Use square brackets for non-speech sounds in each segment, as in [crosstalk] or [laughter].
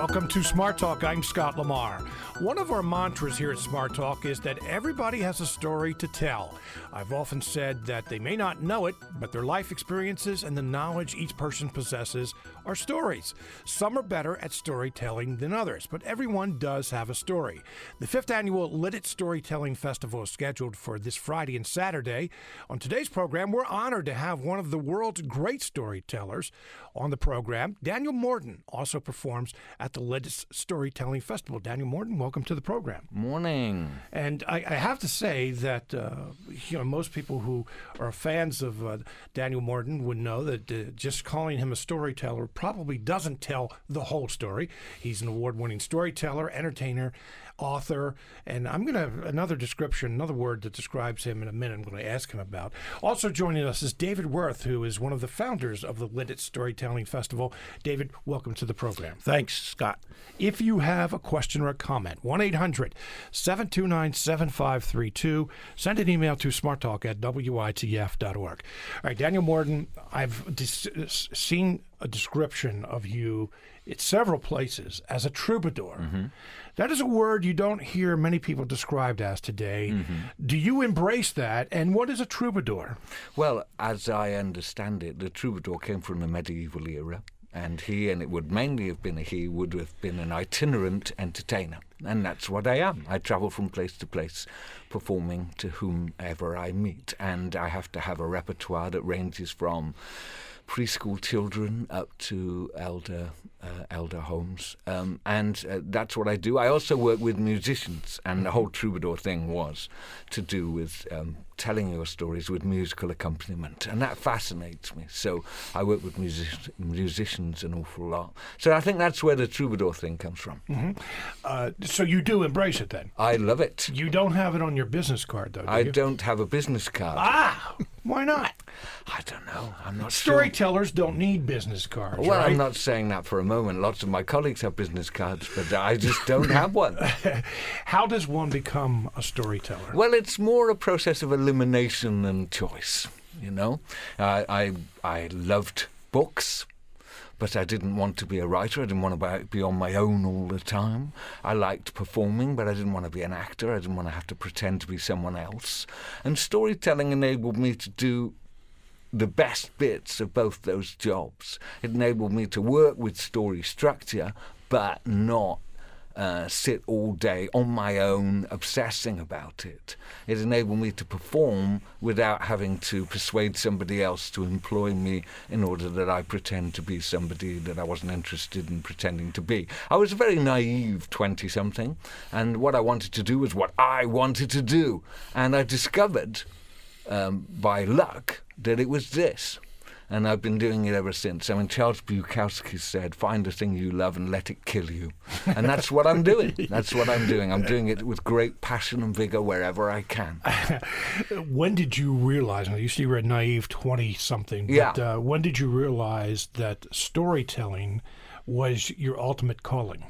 Welcome to Smart Talk. I'm Scott Lamar. One of our mantras here at Smart Talk is that everybody has a story to tell. I've often said that they may not know it, but their life experiences and the knowledge each person possesses are stories. Some are better at storytelling than others, but everyone does have a story. The fifth annual Lititz Storytelling Festival is scheduled for this Friday and Saturday. On today's program, we're honored to have one of the world's great storytellers on the program. Daniel Morden also performs at the Lititz Storytelling Festival. Daniel Morden, welcome to the program. Morning. And I, I have to say that uh, you know most people who are fans of uh, Daniel Morden would know that uh, just calling him a storyteller probably doesn't tell the whole story. He's an award-winning storyteller, entertainer, author, and I'm going to have another description, another word that describes him in a minute. I'm going to ask him about. Also joining us is David Worth, who is one of the founders of the Lititz Storytelling Festival. David, welcome to the program. Thanks, Scott. If you have a question or a comment, 1 800 729 7532. Send an email to smarttalk at witf.org. All right, Daniel Morden, I've dis- seen a description of you at several places as a troubadour. Mm-hmm. That is a word you don't hear many people described as today. Mm-hmm. Do you embrace that? And what is a troubadour? Well, as I understand it, the troubadour came from the medieval era. And he, and it would mainly have been a he, would have been an itinerant entertainer. And that's what I am. I travel from place to place, performing to whomever I meet. And I have to have a repertoire that ranges from preschool children up to elder uh, elder homes, um, and uh, that's what I do. I also work with musicians, and the whole troubadour thing was to do with um, telling your stories with musical accompaniment, and that fascinates me. So I work with music- musicians an awful lot. So I think that's where the troubadour thing comes from. Mm-hmm. Uh, so you do embrace it then? I love it. You don't have it on your business card, though. Do I you? don't have a business card. Ah, why not? I don't know. I'm not sure. Storytellers don't need business cards. Well, right? I'm not saying that for a moment. Lots of my colleagues have business cards, but I just don't have one. [laughs] How does one become a storyteller? Well, it's more a process of elimination than choice. You know, I I, I loved books. But I didn't want to be a writer. I didn't want to be on my own all the time. I liked performing, but I didn't want to be an actor. I didn't want to have to pretend to be someone else. And storytelling enabled me to do the best bits of both those jobs. It enabled me to work with story structure, but not uh, sit all day on my own obsessing about it. It enabled me to perform without having to persuade somebody else to employ me in order that I pretend to be somebody that I wasn't interested in pretending to be. I was a very naive 20 something, and what I wanted to do was what I wanted to do. And I discovered um, by luck that it was this. And I've been doing it ever since. I mean, Charles Bukowski said, find a thing you love and let it kill you. And that's what I'm doing. [laughs] That's what I'm doing. I'm doing it with great passion and vigor wherever I can. [laughs] when did you realize, now you see you read naive 20 something, but Yeah. uh, when did you realize that storytelling was your ultimate calling?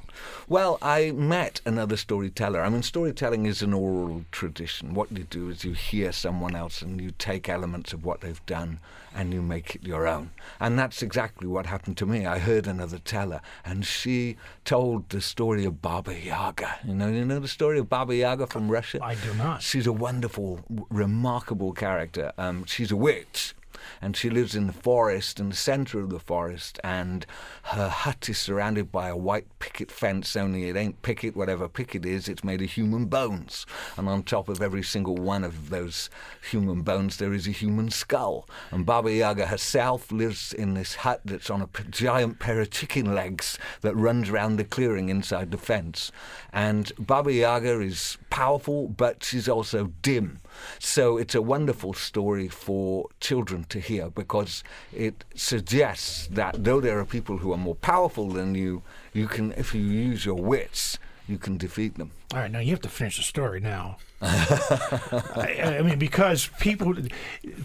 Well, I met another storyteller. I mean, storytelling is an oral tradition. What you do is you hear someone else and you take elements of what they've done and you make it your own. And that's exactly what happened to me. I heard another teller and she told the story of Baba Yaga. You know, you know the story of Baba Yaga from Russia? I do not. She's a wonderful, remarkable character. Um, she's a witch. And she lives in the forest, in the center of the forest, and her hut is surrounded by a white picket fence, only it ain't picket, whatever picket is, it's made of human bones. And on top of every single one of those human bones, there is a human skull. And Baba Yaga herself lives in this hut that's on a giant pair of chicken legs that runs round the clearing inside the fence. And Baba Yaga is powerful, but she's also dim. So it's a wonderful story for children to hear because it suggests that though there are people who are more powerful than you, you can, if you use your wits, you can defeat them. All right, now you have to finish the story now. [laughs] I, I mean, because people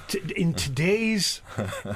t- in today's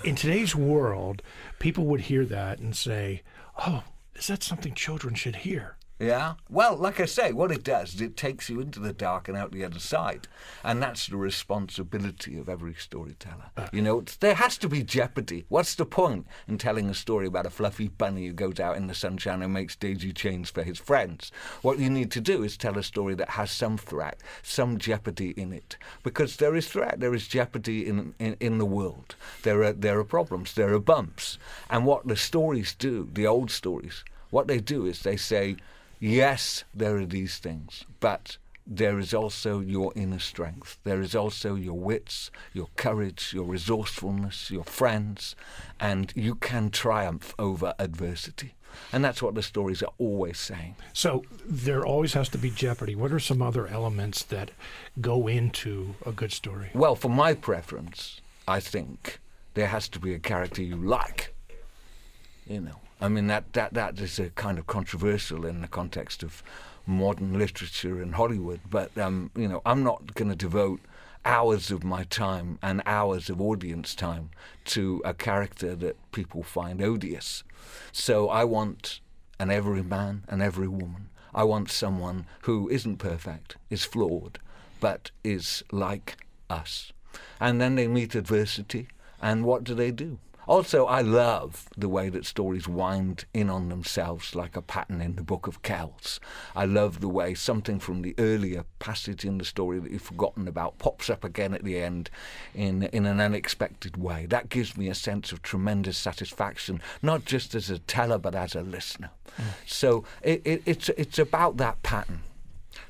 in today's world, people would hear that and say, "Oh, is that something children should hear?" Yeah. Well, like I say, what it does is it takes you into the dark and out the other side, and that's the responsibility of every storyteller. You know, there has to be jeopardy. What's the point in telling a story about a fluffy bunny who goes out in the sunshine and makes daisy chains for his friends? What you need to do is tell a story that has some threat, some jeopardy in it, because there is threat, there is jeopardy in in, in the world. There are there are problems, there are bumps, and what the stories do, the old stories, what they do is they say yes, there are these things, but there is also your inner strength. There is also your wits, your courage, your resourcefulness, your friends, and you can triumph over adversity. And that's what the stories are always saying. So there always has to be jeopardy. What are some other elements that go into a good story? Well, for my preference, I think there has to be a character you like. You know, I mean that that that is a kind of controversial in the context of modern literature and Hollywood. But um, you know, I'm not going to devote hours of my time and hours of audience time to a character that people find odious. So I want an every man and every woman. I want someone who isn't perfect, is flawed, but is like us. And then they meet adversity, and what do they do? Also, I love the way that stories wind in on themselves like a pattern in the Book of Kells. I love the way something from the earlier passage in the story that you've forgotten about pops up again at the end in, in an unexpected way. That gives me a sense of tremendous satisfaction, not just as a teller, but as a listener. Mm. So it, it, it's, it's about that pattern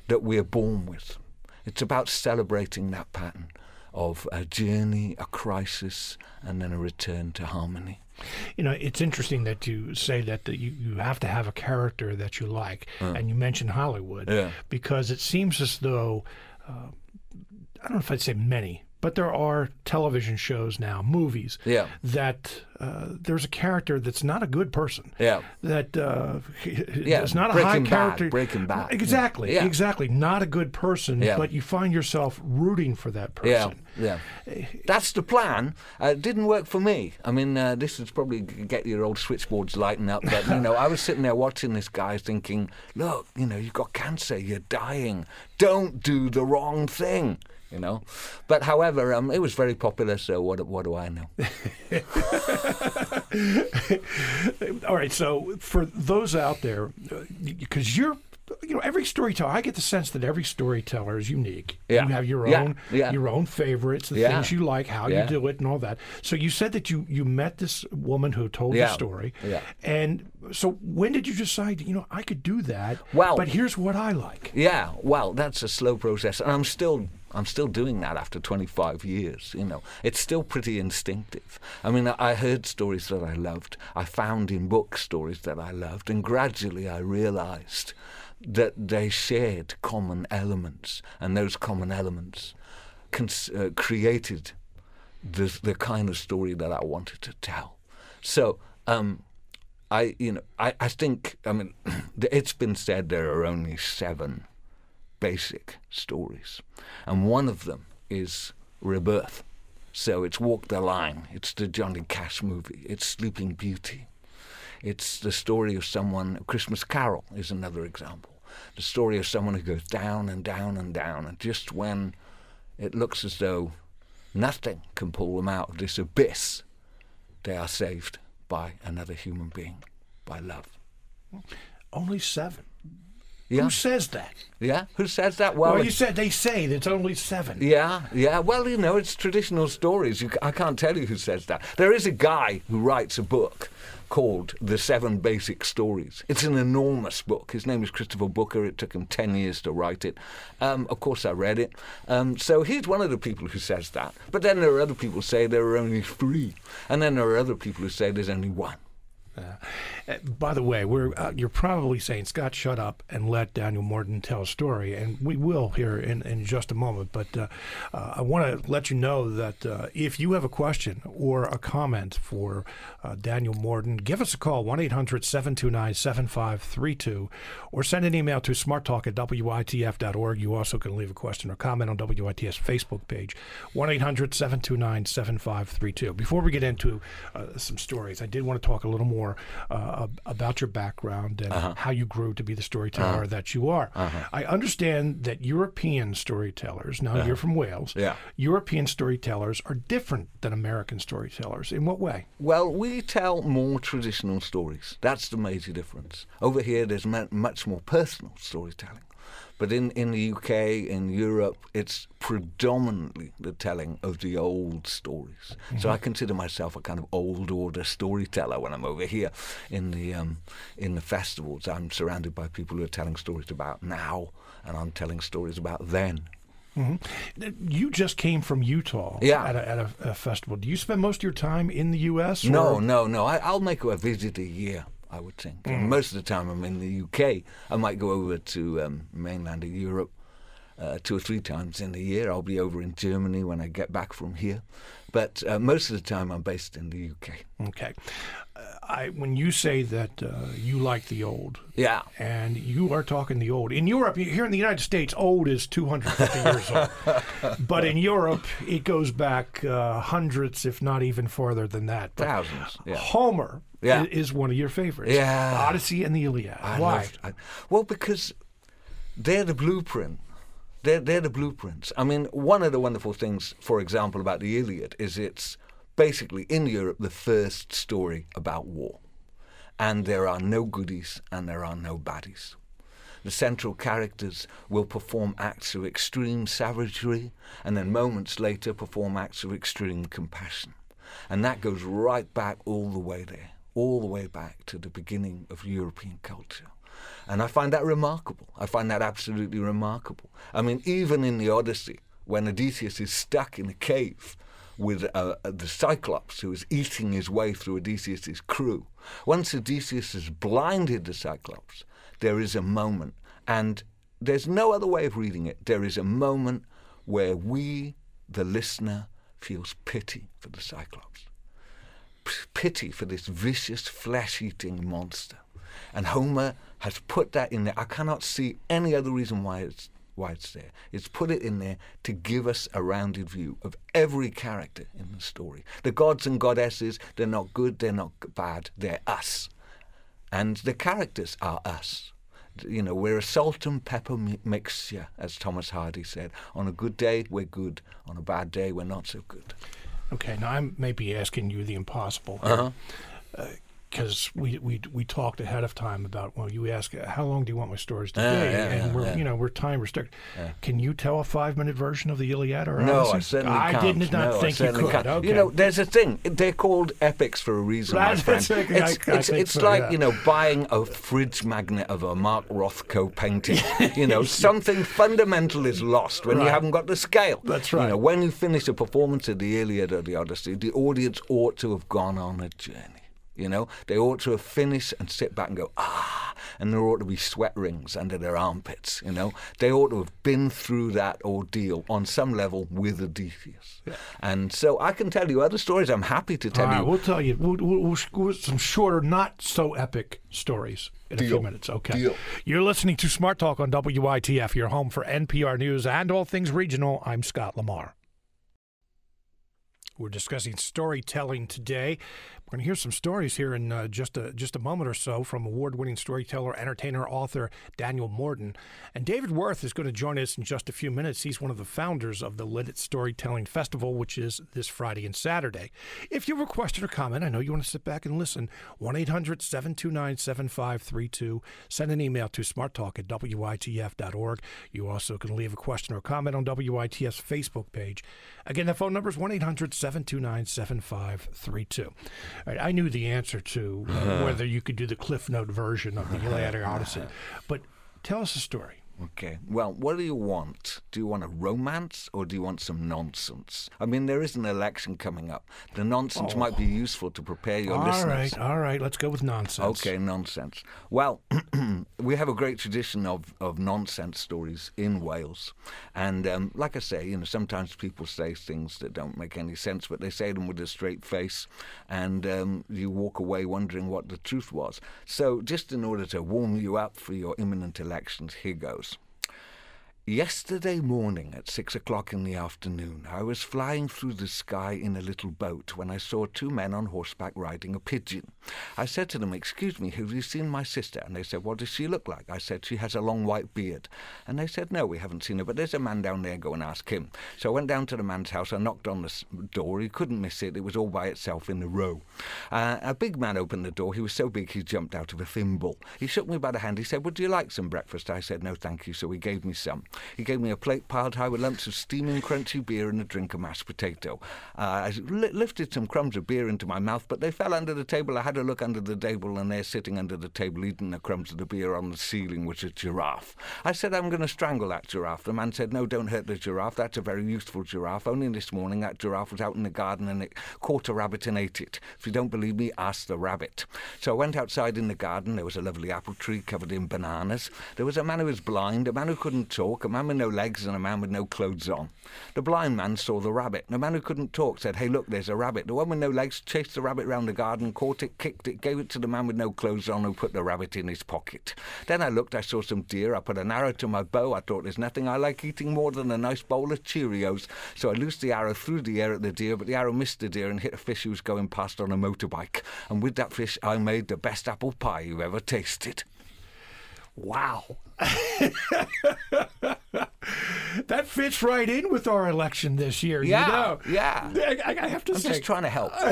that we're born with. It's about celebrating that pattern of a journey, a crisis, and then a return to harmony. You know, it's interesting that you say that, that you, you have to have a character that you like, mm. and you mentioned Hollywood, yeah. because it seems as though, uh, I don't know if I'd say many, but there are television shows now, movies, yeah. that uh, there's a character that's not a good person. Yeah. That uh, yeah. is not a Breaking high bad. character. Breaking bad. Exactly. Yeah. Exactly. Not a good person, Yeah. but you find yourself rooting for that person. yeah. yeah. That's the plan. Uh, it didn't work for me. I mean, uh, this is probably get your old switchboards lighting up. But you know, I was sitting there watching this guy, thinking, "Look, you know, you've got cancer. You're dying. Don't do the wrong thing." You know, but however, um, it was very popular. So what? What do I know? [laughs] All right. So for those out there, because you're, you know, every storyteller, I get the sense that every storyteller is unique. Yeah. You have your Yeah. own, Yeah. your own favorites, the things you like, how you do it, and all that. So you said that you you met this woman who told the story. Yeah. And so when did you decide? You know, I could do that. Well- but here's what I like. Yeah, well, that's a slow process, and I'm still I'm still doing that after 25 years. You know, it's still pretty instinctive. I mean, I, heard stories that I loved. I found in books stories that I loved, and gradually I realised that they shared common elements, and those common elements cons- uh, created the the kind of story that I wanted to tell. So. Um, I, you know, I, I think, I mean, [clears throat] it's been said there are only seven basic stories. And one of them is Rebirth. So it's Walk the Line, it's the Johnny Cash movie, it's Sleeping Beauty. It's the story of someone, Christmas Carol is another example. The story of someone who goes down and down and down, and just when it looks as though nothing can pull them out of this abyss, they are saved by another human being, by love. Only seven. Yeah, Who says that? yeah. Who says that? Well, Well, you said they say it's only seven. Yeah, yeah. Well, you know, it's traditional stories. You, I can't tell you who says that. There is a guy who writes a book called The Seven Basic Stories. It's an enormous book. His name is Christopher Booker. It took him 10 years to write it. Um, of course, I read it. Um, so he's one of the people who says that. But then there are other people who say there are only three. And then there are other people who say there's only one. Uh, by the way, we're uh, you're probably saying Scott, shut up and let Daniel Morden tell a story, and we will here in, in just a moment. But uh, uh, I want to let you know that uh, if you have a question or a comment for uh, Daniel Morden, give us a call 1 800 729 7532 or send an email to smarttalk at witf.org. You also can leave a question or comment on WITF's Facebook page 1 800 729 7532. Before we get into uh, some stories, I did want to talk a little more more uh, about your background and uh-huh. how you grew to be the storyteller uh-huh. that you are. Uh-huh. I understand that European storytellers, now uh-huh. you're from Wales, yeah. European storytellers are different than American storytellers. In what way? Well, we tell more traditional stories. That's the major difference. Over here, there's much more personal storytelling. But in, in the UK, in Europe, it's predominantly the telling of the old stories. Mm-hmm. So I consider myself a kind of old order storyteller when I'm over here in the um, in the festivals. I'm surrounded by people who are telling stories about now, and I'm telling stories about then. Mm-hmm. You just came from Utah yeah. at, a, at a, a, festival. Do you spend most of your time in the U.S.? No, no, no. I, will make a visit a year. I would think. Mm. most of the time I'm in the UK. I might go over to um, mainland Europe uh, two or three times in a year. I'll be over in Germany when I get back from here. But uh, most of the time I'm based in the UK. Okay. Uh, I, when you say that uh, you like the old, yeah, and you are talking the old in Europe, here in the United States, old is 250 [laughs] years old, but in Europe it goes back uh, hundreds, if not even farther than that. But Thousands. Yeah. Homer yeah. is one of your favorites. Yeah. Odyssey and the Iliad. I Why? Loved, I, well, because they're the blueprint. They're, they're the blueprints. I mean, one of the wonderful things, for example, about the Iliad is it's basically in Europe the first story about war. And there are no goodies and there are no baddies. The central characters will perform acts of extreme savagery and then moments later perform acts of extreme compassion. And that goes right back all the way there all the way back to the beginning of European culture. And I find that remarkable. I find that absolutely remarkable. I mean, even in the Odyssey, when Odysseus is stuck in a cave with uh, uh the Cyclops who is eating his way through Odysseus's crew, once Odysseus has blinded the Cyclops, there is a moment, and there's no other way of reading it. There is a moment where we, the listener, feels pity for the Cyclops pity for this vicious flesh eating monster. And Homer has put that in there. I cannot see any other reason why it's why it's there. It's put it in there to give us a rounded view of every character in the story. The gods and goddesses, they're not good, they're not bad, they're us. And the characters are us. You know, we're a salt and pepper mixture, as Thomas Hardy said. On a good day, we're good. On a bad day, we're not so good. Okay, now I'm maybe asking you the impossible. Uh-huh. Uh, because we, we we talked ahead of time about well you ask how long do you want my stories to uh, be yeah, and yeah, we're you know we're time restricted. Can you tell a five minute version of the Iliad or no? Odyssey? I certainly I can't. did not no, think you could. Okay. You know, there's a thing. They're called epics for a reason, That's my friend. [laughs] It's, I, it's, it's so, like you know buying a fridge magnet of a Mark Rothko painting. [laughs] you know, something fundamental is lost when Right. you haven't got the scale. That's right You know, when you finish a performance of the Iliad or the Odyssey, the audience ought to have gone on a journey. You know, they ought to have finished and sit back and go, ah, and there ought to be sweat rings under their armpits. You know, they ought to have been through that ordeal on some level with Odysseus. And so I can tell you other stories. I'm happy to tell All right, you. we'll tell you. We'll, we'll, we'll, some shorter, not so epic stories in a few minutes. Okay. Deal. You're listening to Smart Talk on WITF, your home for NPR News and all things regional. I'm Scott Lamar. We're discussing storytelling today. We're going to hear some stories here in uh, just a just a moment or so from award-winning storyteller, entertainer, author Daniel Morden. And David Worth is going to join us in just a few minutes. He's one of the founders of the Lititz Storytelling Festival, which is this Friday and Saturday. If you have a question or comment, I know you want to sit back and listen. 1-800-729-7532. Send an email to smarttalk at witf.org. You also can leave a question or comment on WITF's Facebook page. Again, the phone number is 1-800-729-7532. Right, I knew the answer to uh, whether you could do the Cliff Note version of the Iliad or Odyssey, but tell us a story. Okay. Well, what do you want? Do you want a romance or do you want some nonsense? I mean, there is an election coming up. The nonsense might be useful to prepare your All listeners. right, all right, let's go with nonsense. Okay, nonsense. Well, [clears throat] we have a great tradition of, of nonsense stories in Wales. And um, like I say, you know, sometimes people say things that don't make any sense, but they say them with a straight face. And um, you walk away wondering what the truth was. So, just in order to warm you up for your imminent elections, here goes. Yesterday morning at six o'clock in the afternoon, I was flying through the sky in a little boat when I saw two men on horseback riding a pigeon. I said to them, Excuse me, have you seen my sister? And they said, What does she look like? I said, She has a long white beard. And they said, No, we haven't seen her, but there's a man down there, go and ask him. So I went down to the man's house, I knocked on the door, he couldn't miss it, it was all by itself in the row. Uh, a big man opened the door, he was so big he jumped out of a thimble. He shook me by the hand, he said, Would you like some breakfast? I said, No, thank you, so he gave me some. He gave me a plate piled high with lumps of steaming crunchy beer and a drink of mashed potato. Uh, I li- lifted some crumbs of beer into my mouth, but they fell under the table. I had a look under the table, and there, sitting under the table, eating the crumbs of the beer on the ceiling, was a giraffe. I said, I'm going to strangle that giraffe. The man said, No, don't hurt the giraffe. That's a very useful giraffe. Only this morning, that giraffe was out in the garden and it caught a rabbit and ate it. If you don't believe me, ask the rabbit. So I went outside in the garden. There was a lovely apple tree covered in bananas. There was a man who was blind, a man who couldn't talk, a man with no legs, and a man with no clothes on. The blind man saw the rabbit. The man who couldn't talk said, Hey, look, there's a rabbit. The one with no legs chased the rabbit round the garden, caught it, kicked it, gave it to the man with no clothes on who put the rabbit in his pocket. Then I looked, I saw some deer. I put an arrow to my bow. I thought there's nothing I like eating more than a nice bowl of Cheerios. So I loosed the arrow through the air at the deer, but the arrow missed the deer and hit a fish who was going past on a motorbike. And with that fish, I made the best apple pie you ever tasted. Wow. [laughs] that fits right in with our election this year. Yeah, you know? yeah. I, I have to I'm say, just trying to help. [laughs]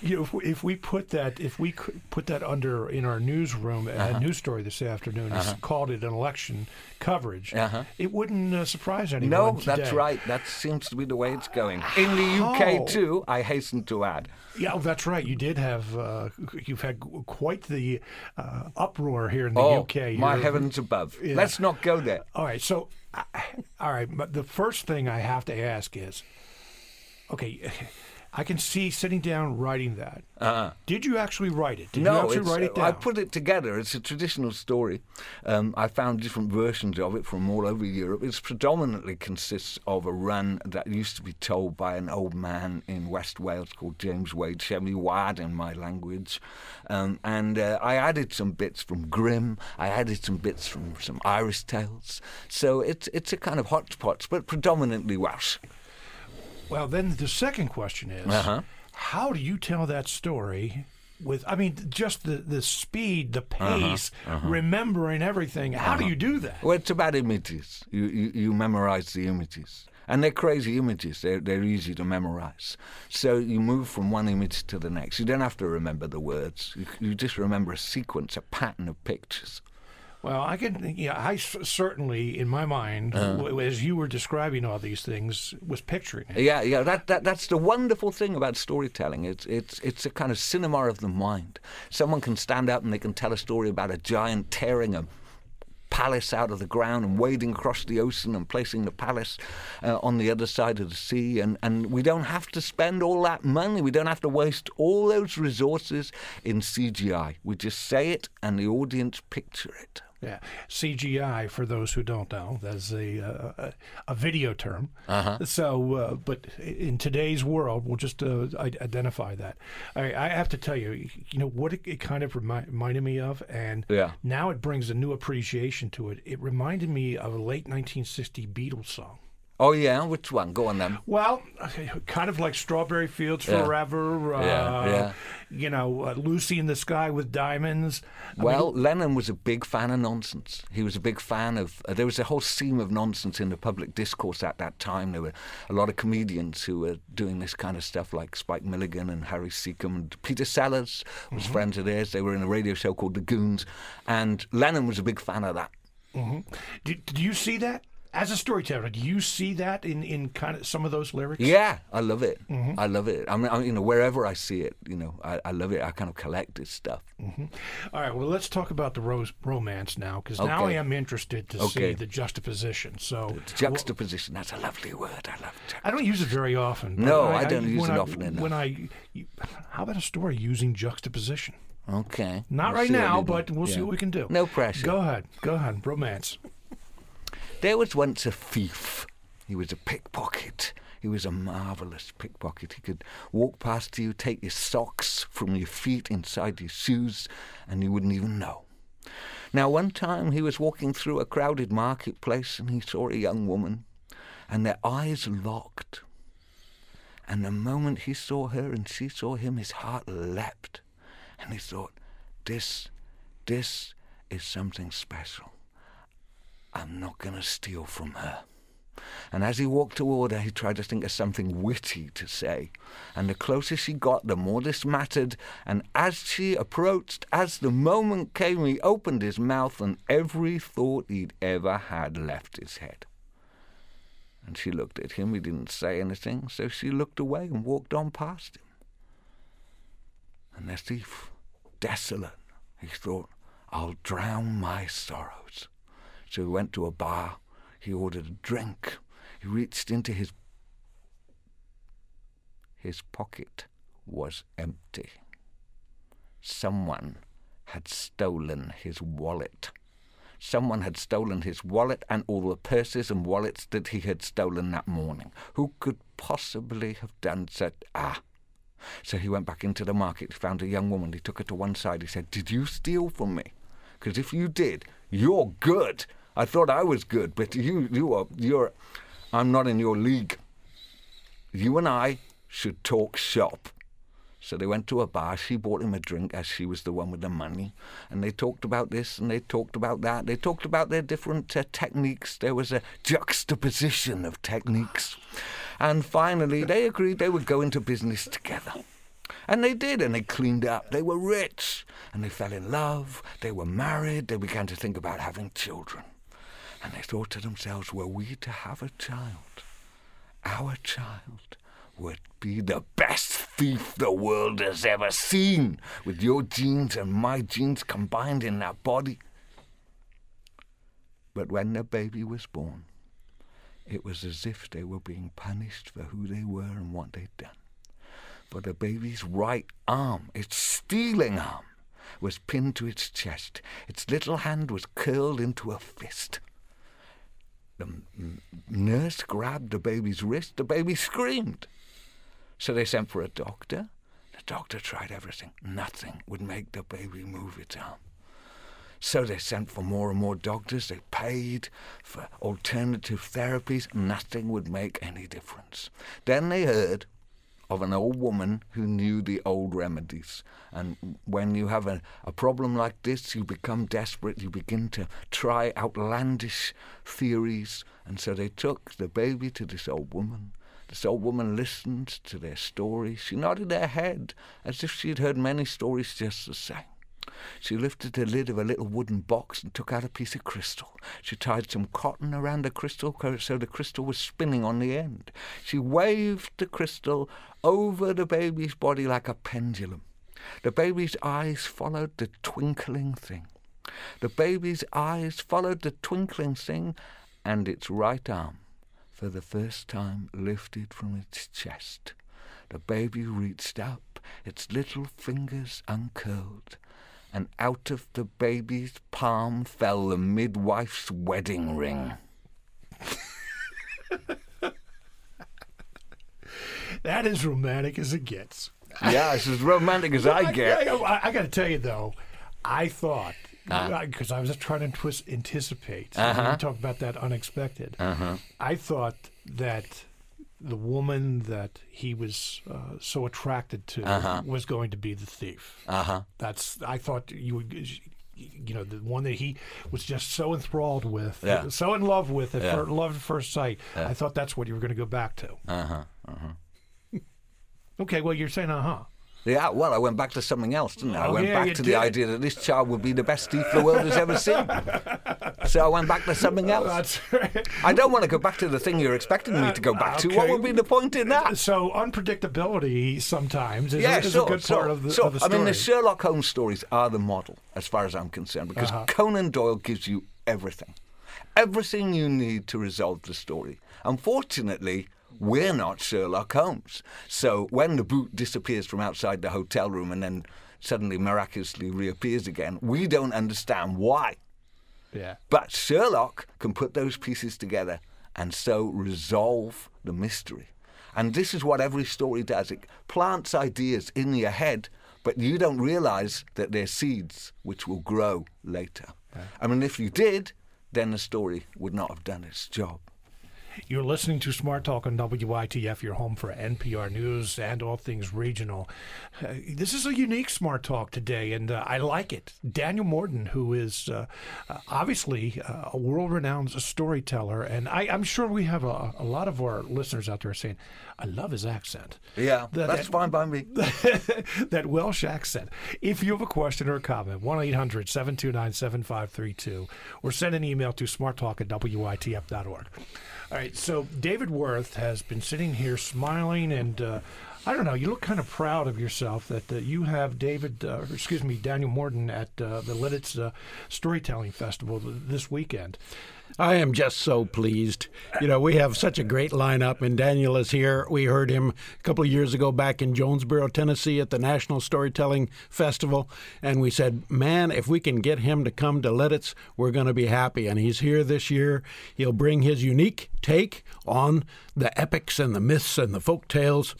you know, if, we put that, if we put that under in our newsroom, Uh-huh. a news story this afternoon, and called it an election coverage, Uh-huh. it wouldn't uh, surprise anyone. No, today. that's right. That seems to be the way it's going. In the? UK too, I hasten to add. Yeah, oh, that's right. You did have, uh, you've had quite the uh, uproar here in the Oh, UK. my You're- heavens above. Yeah. Let's not go there. All right, so, all right, but the first thing I have to ask is, okay, I can see sitting down writing that. Uh-uh. Did you actually write it? Did you no, actually write it down? I put it together. It's a traditional story. Um, I found different versions of it from all over Europe. It predominantly consists of a run that used to be told by an old man in West Wales called James Wade, Shemi Wad in my language. Um, and uh, I added some bits from Grimm. I added some bits from some Irish tales. So it's it's a kind of hodgepodge, but predominantly Welsh. Well, then the second question is, Uh-huh. how do you tell that story? With, I mean, just the, the speed, the uh-huh. pace, uh-huh. remembering everything. How do uh-huh. you do that? Well, it's about images. You, you, you memorize the images. And they're crazy images. They're, they're easy to memorize. So you move from one image to the next. You don't have to remember the words. You, you just remember a sequence, a pattern of pictures. Well, I can, yeah, I certainly, in my mind, w- as you were describing all these things, was picturing it. Yeah, yeah. That, that that's the wonderful thing about storytelling. It's it's it's a kind of cinema of the mind. Someone can stand up and they can tell a story about a giant tearing a palace out of the ground and wading across the ocean and placing the palace uh, on the other side of the sea. And, and we don't have to spend all that money. We don't have to waste all those resources in CGI. We just say it and the audience picture it. Yeah, CGI for those who don't know, that's a uh, a, a video term. Uh-huh. So, uh, but in today's world, we'll just uh, identify that. I, I have to tell you, you know what it, it kind of remi- reminded me of, and Yeah. now it brings a new appreciation to it. It reminded me of a late 1960 Beatles song. Oh, yeah? Which one? Go on then. Well, kind of like Strawberry Fields Yeah. Forever. Uh, Yeah, yeah. You know, uh, Lucy in the Sky with Diamonds. I Well, mean, Lennon was a big fan of nonsense. He was a big fan of. Uh, there was a whole seam of nonsense in the public discourse at that time. There were a lot of comedians who were doing this kind of stuff, like Spike Milligan and Harry Secombe. And Peter Sellers was Mm-hmm. friends of theirs. They were in a radio show called The Goons, and Lennon was a big fan of that. Did do you see that? As a storyteller, do you see that in, in kind of some of those lyrics? Yeah, I love it. Mm-hmm. I love it. I mean, I, you know, wherever I see it, you know, I, I love it. I kind of collect this stuff. All right, well, let's talk about the rose, romance now, because now I am interested to see the juxtaposition. So, Juxtaposition. That's a lovely word. I love it. I don't use it very often. No, I don't use it I- often enough. When I, you- how about a story using juxtaposition? Okay. Not We'll right now, but we'll see what we can do. No pressure. Go ahead. Go ahead. Romance. There was once a thief. He was a pickpocket. He was a marvellous pickpocket. He could walk past you, take your socks from your feet inside your shoes, and you wouldn't even know. Now, one time he was walking through a crowded marketplace and he saw a young woman, and their eyes locked. And the moment he saw her and she saw him, his heart leapt. And he thought, this, this is something special. I'm not going to steal from her. And as he walked toward her, he tried to think of something witty to say. And the closer she got, the more this mattered. And as she approached, as the moment came, he opened his mouth, and every thought he'd ever had left his head. And she looked at him. He didn't say anything, so she looked away and walked on past him. And the thief, desolate, he thought, I'll drown my sorrows. So he went to a bar he ordered a drink. He reached into his. His pocket was empty. Someone had stolen his wallet. Someone had stolen his wallet and all the purses and wallets that he had stolen that morning. Who could possibly have done such? Ah! So he went back into the market, found a young woman. He took her to one side. He said, Did you steal from me? Because if you did, you're good. I thought I was good, but you, you are, you're, I'm not in your league. You and I should talk shop. So they went to a bar. She bought him a drink as she was the one with the money. And they talked about this and they talked about that. They talked about their different uh, techniques. There was a juxtaposition of techniques. And finally, they agreed they would go into business together. And they did, and they cleaned up. They were rich, and they fell in love. They were married. They began to think about having children. And they thought to themselves, were we to have a child, our child would be the best thief the world has ever seen, with your genes and my genes combined in that body. But when the baby was born, it was as if they were being punished for who they were and what they'd done. For the baby's right arm, its stealing arm, was pinned to its chest. Its little hand was curled into a fist. The nurse grabbed the baby's wrist. The baby screamed. So they sent for a doctor. The doctor tried everything. Nothing would make the baby move its arm. So they sent for more and more doctors. They paid for alternative therapies. Nothing would make any difference. Then they heard of an old woman who knew the old remedies. And when you have a, a problem like this, you become desperate. You begin to try outlandish theories. And so they took the baby to this old woman. This old woman listened to their story. She nodded her head as if she had heard many stories just the same. She lifted the lid of a little wooden box and took out a piece of crystal. She tied some cotton around the crystal so the crystal was spinning on the end. She waved the crystal over the baby's body like a pendulum. The baby's eyes followed the twinkling thing. The baby's eyes followed the twinkling thing, and its right arm, for the first time, lifted from its chest. The baby reached up, its little fingers uncurled, and out of the baby's palm fell the midwife's wedding ring. [laughs] that is romantic as it gets. Yeah, it's as romantic as [laughs] I get. I, I, I got to tell you though, I thought because uh, I was just trying to twist, anticipate. Uh-huh. Talk about that unexpected. Uh-huh. I thought that the woman that he was uh, so attracted to Uh-huh. was going to be the thief. Uh huh. That's I thought you would. You know, the one that he was just so enthralled with, Yeah. so in love with, at Yeah. fir- love at first sight. Yeah. I thought that's what you were going to go back to. Uh huh. Uh huh. [laughs] Okay, well, you're saying, uh huh. Yeah, well, I went back to something else, didn't I? I Oh, went yeah, back to did. the idea that this child would be the best thief the world has ever seen. so I went back to something else. That's right. I don't want to go back to the thing you're expecting me to go back to. What would be the point in that? So unpredictability sometimes is, Yeah, is sure, a good sure, part of the, sure. of the I mean, the Sherlock Holmes stories are the model, as far as I'm concerned, because Uh-huh. Conan Doyle gives you everything. Everything you need to resolve the story. Unfortunately, we're not Sherlock Holmes. So when the boot disappears from outside the hotel room and then suddenly miraculously reappears again, we don't understand why. yeah. But Sherlock can put those pieces together and so resolve the mystery. And this is what every story does it plants ideas in your head, but you don't realize that they're seeds which will grow later. I mean, if you did, then the story would not have done its job. You're listening to Smart Talk on WITF, your home for NPR News and all things regional. Uh, this is a unique Smart Talk today, and uh, I like it. Daniel Morden, who is uh, uh obviously uh, a world renowned storyteller, and I, am sure we have a, a, lot of our listeners out there saying, I love his accent. Yeah, that, that's that, fine by me. [laughs] that Welsh accent. If you have a question or a comment, 1 800 729 7532, or send an email to smarttalk at WITF.org. All right, so David Worth has been sitting here smiling, and uh, I don't know. You look kind of proud of yourself that uh, you have David, uh, excuse me, Daniel Morden at uh, the Lititz uh, Storytelling Festival this weekend. I am just so pleased. You know, we have such a great lineup, and Daniel is here. We heard him a couple of years ago back in Jonesborough, Tennessee at the National Storytelling Festival, and we said, man, if we can get him to come to Lititz, we're going to be happy. And he's here this year. He'll bring his unique take on the epics and the myths and the folk tales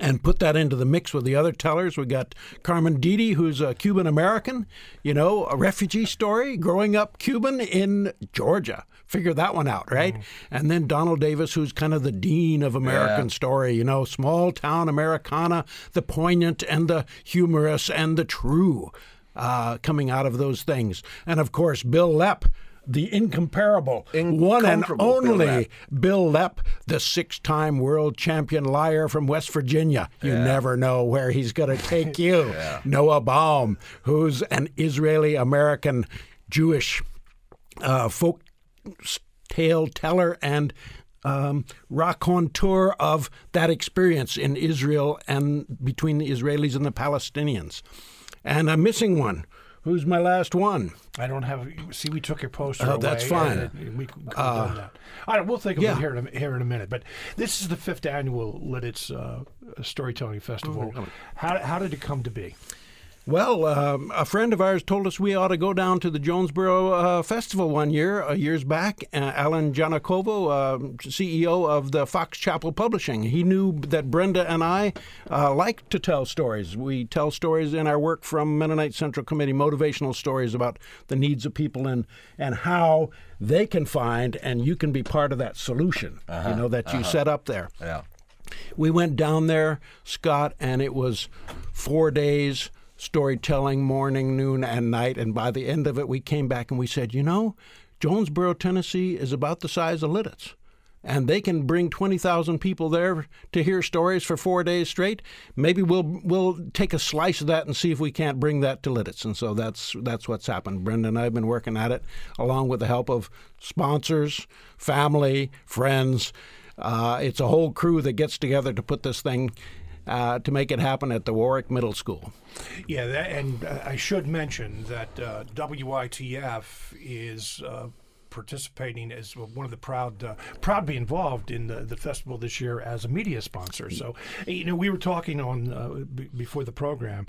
and put that into the mix with the other tellers. We got Carmen Deedy, who's a Cuban American, you know, a refugee story, growing up Cuban in Georgia. Figure that one out, right? Mm. And then Donald Davis, who's kind of the dean of American yeah. story, you know, small town Americana, the poignant and the humorous and the true uh, coming out of those things. And of course, Bill Lepp the incomparable, one and only Bill Lepp, the six time world champion liar from West Virginia. You yeah. never know where he's going [laughs] to take you. yeah. Noa Baum, who's an Israeli American Jewish uh, folk tale teller and um, raconteur of that experience in Israel and between the Israelis and the Palestinians. And I'm missing one. Who's my last one? I don't have. See, we took your poster. Oh, away, that's fine. we could uh, done that. All right, we'll think of yeah. it here in, a, here in a minute. But this is the fifth annual Lititz uh, Storytelling Festival. Oh, how, how did it come to be? Well, um, a friend of ours told us we ought to go down to the Jonesborough uh, Festival one year, uh, years back. Uh, Alan Giagnocavo, uh, CEO of the Fox Chapel Publishing, he knew that Brenda and I uh, like to tell stories. We tell stories in our work from Mennonite Central Committee, motivational stories about the needs of people and and how they can find and you can be part of that solution. Uh-huh, you know that you uh-huh. set up there. Yeah. We went down there, Scott, and it was four days storytelling morning, noon, and night. And by the end of it, we came back and we said, you know, Jonesborough, Tennessee is about the size of Lititz. And they can bring 20,000 people there to hear stories for four days straight. Maybe we'll we'll take a slice of that and see if we can't bring that to Lititz. And so that's that's what's happened. Brenda and I have been working at it, along with the help of sponsors, family, friends. Uh, it's a whole crew that gets together to put this thing uh, to make it happen at the Warwick Middle School. Yeah, that, and uh, I should mention that uh, WITF is uh, participating as one of the proud uh, proud to be involved in the, the festival this year as a media sponsor. So, you know, we were talking on uh, b- before the program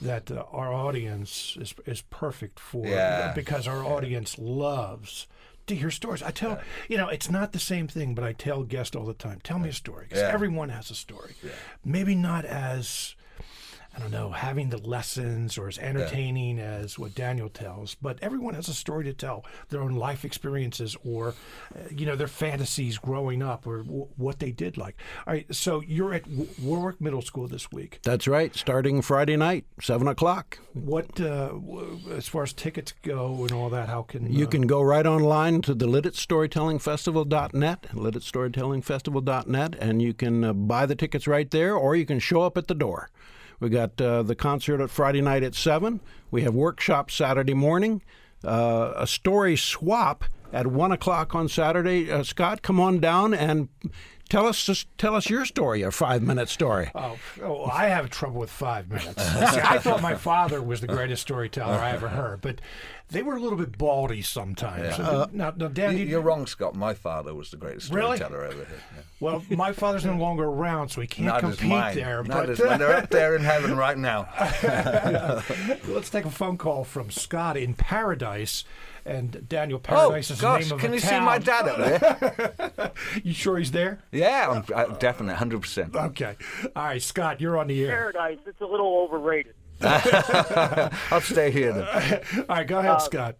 that uh, our audience is is perfect for yeah. because our audience loves to hear stories. I tell, yeah. you know, it's not the same thing, but I tell guests all the time, tell me a story because yeah. everyone has a story. Maybe not as I don't know, having the lessons or as entertaining yeah. as what Daniel tells, but everyone has a story to tell, their own life experiences or, uh, you know, their fantasies growing up or w- what they did like. All right, so you're at w- Warwick Middle School this week. That's right, starting Friday night, 7 o'clock. What, uh, w- as far as tickets go and all that, how can. You uh, can go right online to the LititZStorytellingFestival.net, LititZStorytellingFestival.net, and you can uh, buy the tickets right there or you can show up at the door. We got uh, the concert at Friday night at 7. We have workshops Saturday morning, uh, a story swap at 1 o'clock on Saturday. Uh, Scott, come on down and Tell us just tell us your story, your five minute story. Oh, oh I have trouble with five minutes. See, I thought my father was the greatest storyteller I ever heard, but they were a little bit baldy sometimes. Yeah. Uh, now, now, Dan, you, are wrong, Scott. My father was the greatest storyteller really? ever here. Yeah. Well, my father's no longer around, so he can't Not compete there. Not but they're up there in heaven right now. [laughs] Let's take a phone call from Scott in Paradise and Daniel Paradise oh, is gosh, the name of can you town. see my dad up there? [laughs] you sure he's there? Yeah, I'm, I, definitely, hundred percent. Okay, all right, Scott, you're on the air. Paradise, it's a little overrated. [laughs] I'll stay here. Then. [laughs] All right, go ahead, uh, Scott.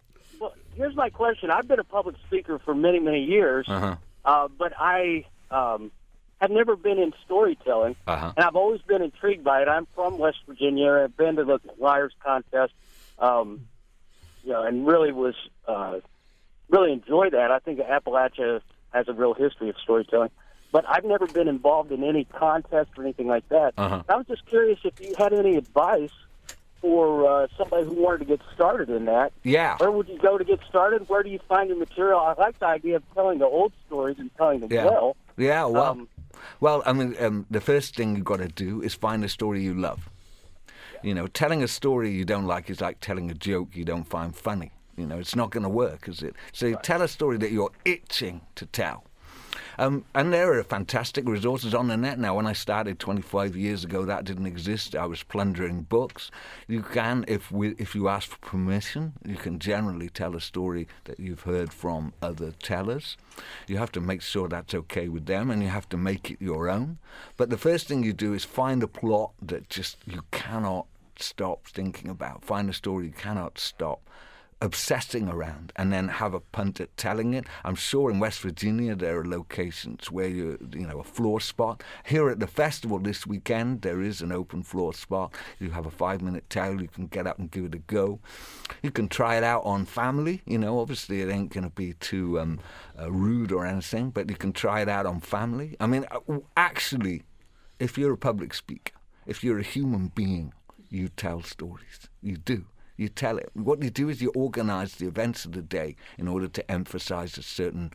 here's my question. I've been a public speaker for many, many years, Uh-huh. uh, but I um, have never been in storytelling, Uh-huh. and I've always been intrigued by it. I'm from West Virginia. I've been to the Liars Contest, um, you know, and really was uh, really enjoyed that. I think Appalachia has a real history of storytelling. But I've never been involved in any contest or anything like that. Uh-huh. I was just curious if you had any advice for uh, somebody who wanted to get started in that. Yeah. Where would you go to get started? Where do you find your material? I like the idea of telling the old stories and telling them Yeah. well. Yeah, well, Um, well, I mean, um, the first thing you've got to do is find a story you love. You know, telling a story you don't like is like telling a joke you don't find funny. You know, it's not going to work, is it? So you tell a story that you're itching to tell. Um, and there are fantastic resources on the net now. When I started 25 years ago, that didn't exist. I was plundering books. You can, if we, if you ask for permission, you can generally tell a story that you've heard from other tellers. You have to make sure that's okay with them, and you have to make it your own. But the first thing you do is find a plot that just you cannot stop thinking about. Find a story you cannot stop obsessing around and then have a punt at telling it. I'm sure in West Virginia there are locations where you you know a floor spot. Here at the festival this weekend there is an open floor spot. You have a five minute tale. You can get up and give it a go. You can try it out on family. You know, obviously it ain't going to be too um, uh, rude or anything, but you can try it out on family. I mean, uh, actually, if you're a public speaker, if you're a human being, you tell stories. You do. You tell it. What you do is you organize the events of the day in order to emphasize a certain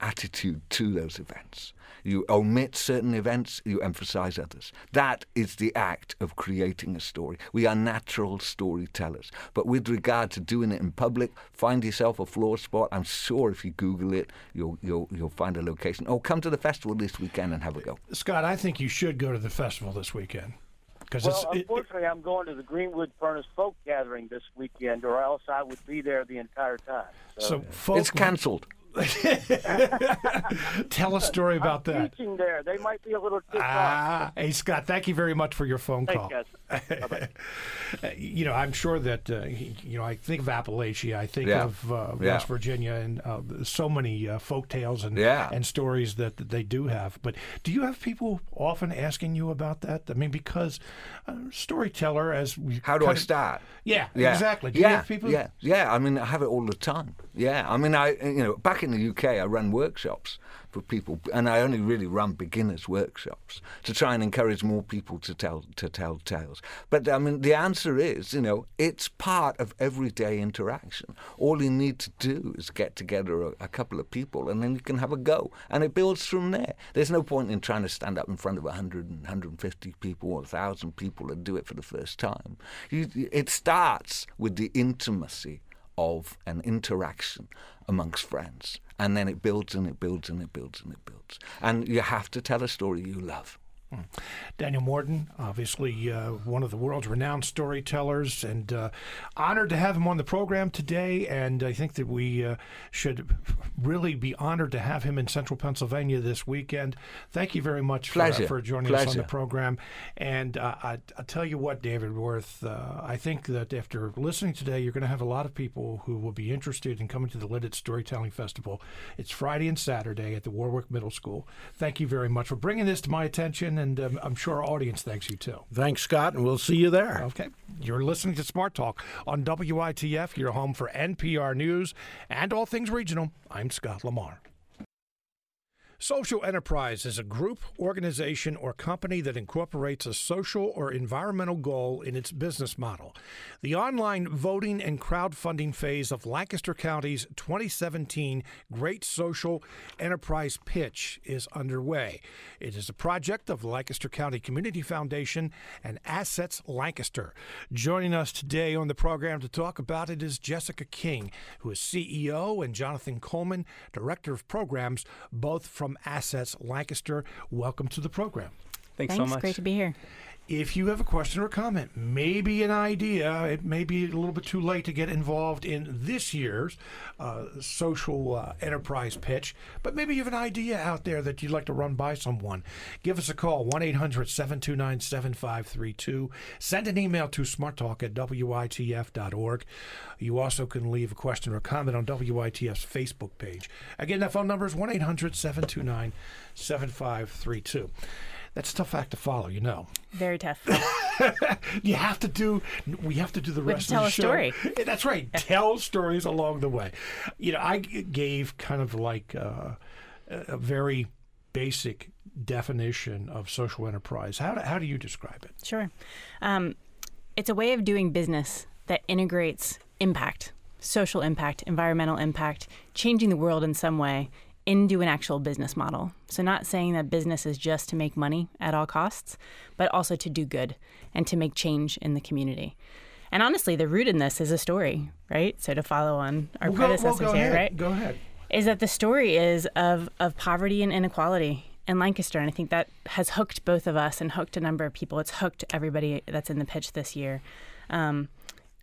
attitude to those events. You omit certain events, you emphasize others. That is the act of creating a story. We are natural storytellers. But with regard to doing it in public, find yourself a floor spot. I'm sure if you Google it, you'll, you'll, you'll find a location. Or come to the festival this weekend and have a go. Scott, I think you should go to the festival this weekend because Well, it's. it- unfortunately, I'm going to the Greenwood Furnace Folk Gathering this weekend, or else I would be there the entire time. So, so, folks, It's cancelled. [laughs] tell a story about I'm that. teaching there. They might be a little ticked off. Ah, hey Scott, thank you very much for your phone Thanks, call. guys. You know, I'm sure that uh, you know. I think of Appalachia. I think Yeah. of uh, Yeah. West Virginia, and uh, so many uh, folk tales and Yeah. and stories that, that they do have. But do you have people often asking you about that? I mean, because uh, storyteller, as we How do I of- start? Yeah, Yeah. exactly. Do yeah, you have people? Yeah, yeah. I mean, I have it all the time. Yeah, I mean, I you know, back in the UK, I run workshops for people, and I only really run beginners workshops to try and encourage more people to tell to tell tales. But I mean, the answer is, you know, it's part of everyday interaction. All you need to do is get together a, a couple of people, and then you can have a go, and it builds from there. There's no point in trying to stand up in front of 100 and 150 people or 1,000 people and do it for the first time. You, it starts with the intimacy of an interaction amongst friends. And then it builds and it builds and it builds and it builds. And you have to tell a story you love. Daniel Morden, obviously uh, one of the world's renowned storytellers, and uh, honored to have him on the program today. And I think that we uh, should really be honored to have him in Central Pennsylvania this weekend. Thank you very much for, Pleasure. for joining us on the program. And uh, I, I'll tell you what, David Worth, uh, I think that after listening today, you're going to have a lot of people who will be interested in coming to the Lititz Storytelling Festival. It's Friday and Saturday at the Warwick Middle School. Thank you very much for bringing this to my attention, and um, I'm sure our audience thanks you too. Thanks, Scott, and we'll see you there. Okay. You're listening to Smart Talk on WITF, your home for NPR News and all things regional. I'm Scott Lamar. Social enterprise is a group, organization, or company that incorporates a social or environmental goal in its business model. The online voting and crowdfunding phase of Lancaster County's 2017 Great Social Enterprise Pitch is underway. It is a project of the Lancaster County Community Foundation and Assets Lancaster. Joining us today on the program to talk about it is Jessica King, who is CEO, and Jonathan Coleman, Director of Programs, both from Assets Lancaster. Welcome to the program. Thanks, Thanks. so much. Great to be here. If you have a question or comment, maybe an idea, it may be a little bit too late to get involved in this year's uh, social uh, enterprise pitch, but maybe you have an idea out there that you'd like to run by someone. Give us a call, 1 800 729 7532. Send an email to smarttalk at witf.org. You also can leave a question or comment on WITF's Facebook page. Again, that phone number is 1 800 729 7532. That's a tough act to follow, you know. Very tough. [laughs] you have to do. We have to do the We rest tell of a the show. story. That's right. [laughs] tell stories along the way. You know, I gave kind of like uh, a a very basic definition of social enterprise. How do, how do you describe it? Sure. Um, it's a way of doing business that integrates impact, social impact, environmental impact, changing the world in some way into an actual business model. So, not saying that business is just to make money at all costs, but also to do good and to make change in the community. And honestly, the root in this is a story, right? So, to follow on our Well, well, predecessors go here, ahead. right? Go ahead. is that the story is of of poverty and inequality in Lancaster, and I think that has hooked both of us and hooked a number of people. It's hooked everybody that's in the pitch this year. Um,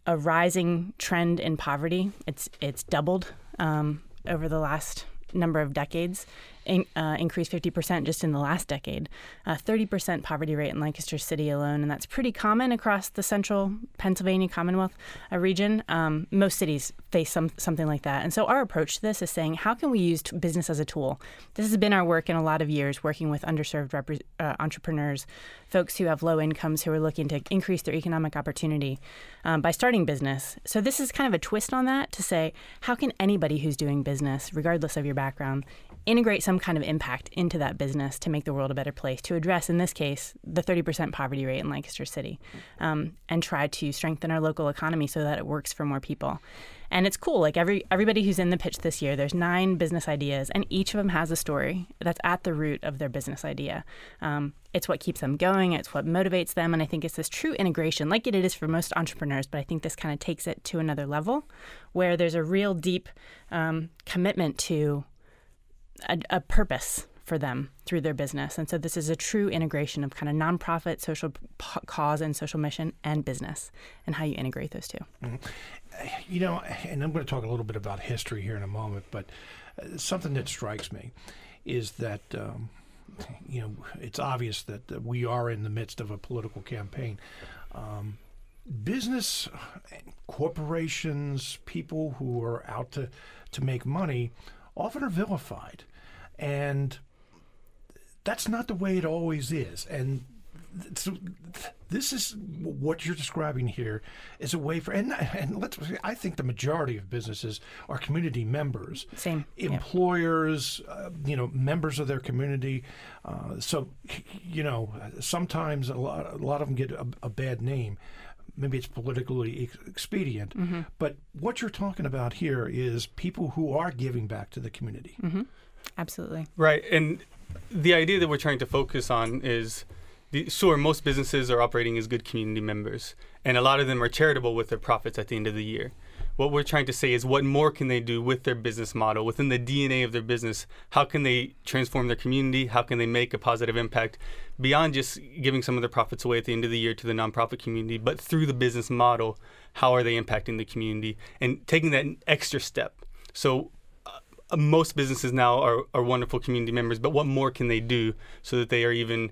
a rising trend in poverty. It's it's doubled um, over the last number of decades. In, uh, increased 50% just in the last decade. Uh, 30% poverty rate in Lancaster City alone, and that's pretty common across the central Pennsylvania Commonwealth uh, region. Um, most cities face some, something like that. And so our approach to this is saying, how can we use t- business as a tool? This has been our work in a lot of years, working with underserved uh, entrepreneurs, folks who have low incomes who are looking to increase their economic opportunity um, by starting business. So this is kind of a twist on that to say, how can anybody who's doing business, regardless of your background, integrate some kind of impact into that business to make the world a better place, to address, in this case, the 30% poverty rate in Lancaster City, um, and try to strengthen our local economy so that it works for more people. And it's cool. Like every everybody who's in the pitch this year, there's nine business ideas, and each of them has a story that's at the root of their business idea. Um, it's what keeps them going. It's what motivates them, and I think it's this true integration, like it is for most entrepreneurs. But I think this kind of takes it to another level, where there's a real deep um, commitment to a, a purpose for them through their business. And so this is a true integration of kind of nonprofit, social p- cause, and social mission and business, and how you integrate those two. You know, and I'm going to talk a little bit about history here in a moment, but uh, something that strikes me is that, um, you know, it's obvious that uh, we are in the midst of a political campaign. Um, business, corporations, people who are out to, to make money often are vilified. And that's not the way it always is. And so this is what you're describing here is a way for and and let's I think the majority of businesses are community members, Same, yeah. employers, uh, you know, members of their community. Uh, so you know, sometimes a lot a lot of them get a, a bad name. Maybe it's politically ex- expedient, Mm-hmm. but what you're talking about here is people who are giving back to the community. Mm-hmm. Absolutely. Right. And the idea that we're trying to focus on is the, sure, most businesses are operating as good community members, and a lot of them are charitable with their profits at the end of the year. What we're trying to say is what more can they do with their business model, within the DNA of their business? How can they transform their community? How can they make a positive impact beyond just giving some of their profits away at the end of the year to the nonprofit community, but through the business model, how are they impacting the community and taking that extra step? So uh, most businesses now are, are wonderful community members, but what more can they do so that they are even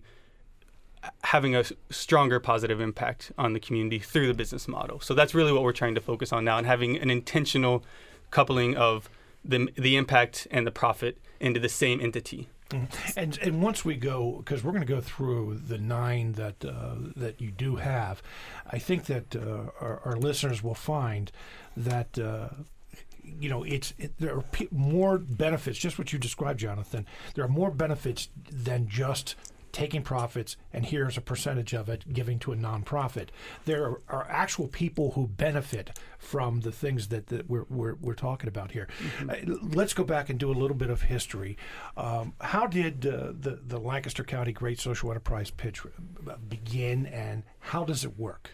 having a stronger positive impact on the community through the business model? So that's really what we're trying to focus on now and having an intentional coupling of the, the impact and the profit into the same entity. And and once we go, because we're going to go through the nine that uh, that you do have, I think that uh, our, our listeners will find that. Uh, you know, it's it, there are pe- more benefits. Just what you described, Jonathan. There are more benefits than just taking profits and here's a percentage of it giving to a nonprofit. There are, are actual people who benefit from the things that, that we're, we're, we're talking about here. Uh, let's go back and do a little bit of history. Um, how did uh, the, the Lancaster County Great Social Enterprise Pitch uh, begin and how does it work?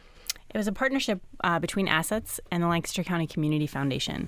It was a partnership uh, between Assets and the Lancaster County Community Foundation,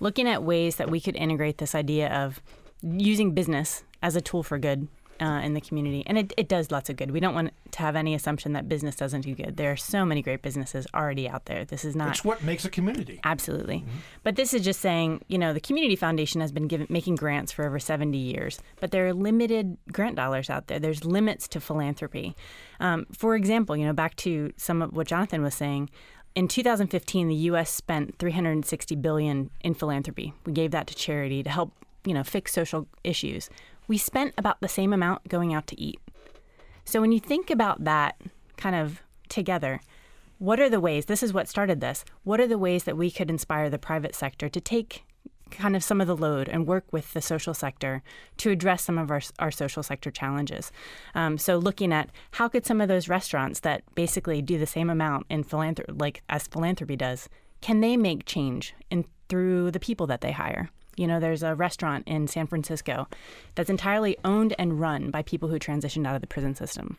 looking at ways that we could integrate this idea of using business as a tool for good uh, in the community, and it, it does lots of good. We don't want to have any assumption that business doesn't do good. There are so many great businesses already out there. This is not. It's what makes a community. Absolutely. But this is just saying, you know, the Community Foundation has been given, making grants for over 70 years, but there are limited grant dollars out there. There's limits to philanthropy. Um, for example, you know, back to some of what Jonathan was saying, in 2015, the U.S. spent 360 billion in philanthropy. We gave that to charity to help, you know, fix social issues. We spent about the same amount going out to eat. So when you think about that kind of together, what are the ways? This is what started this. What are the ways that we could inspire the private sector to take kind of some of the load and work with the social sector to address some of our, our social sector challenges. Um, so looking at how could some of those restaurants that basically do the same amount in philanthropy, like as philanthropy does, can they make change in through the people that they hire? You know, there's a restaurant in San Francisco that's entirely owned and run by people who transitioned out of the prison system.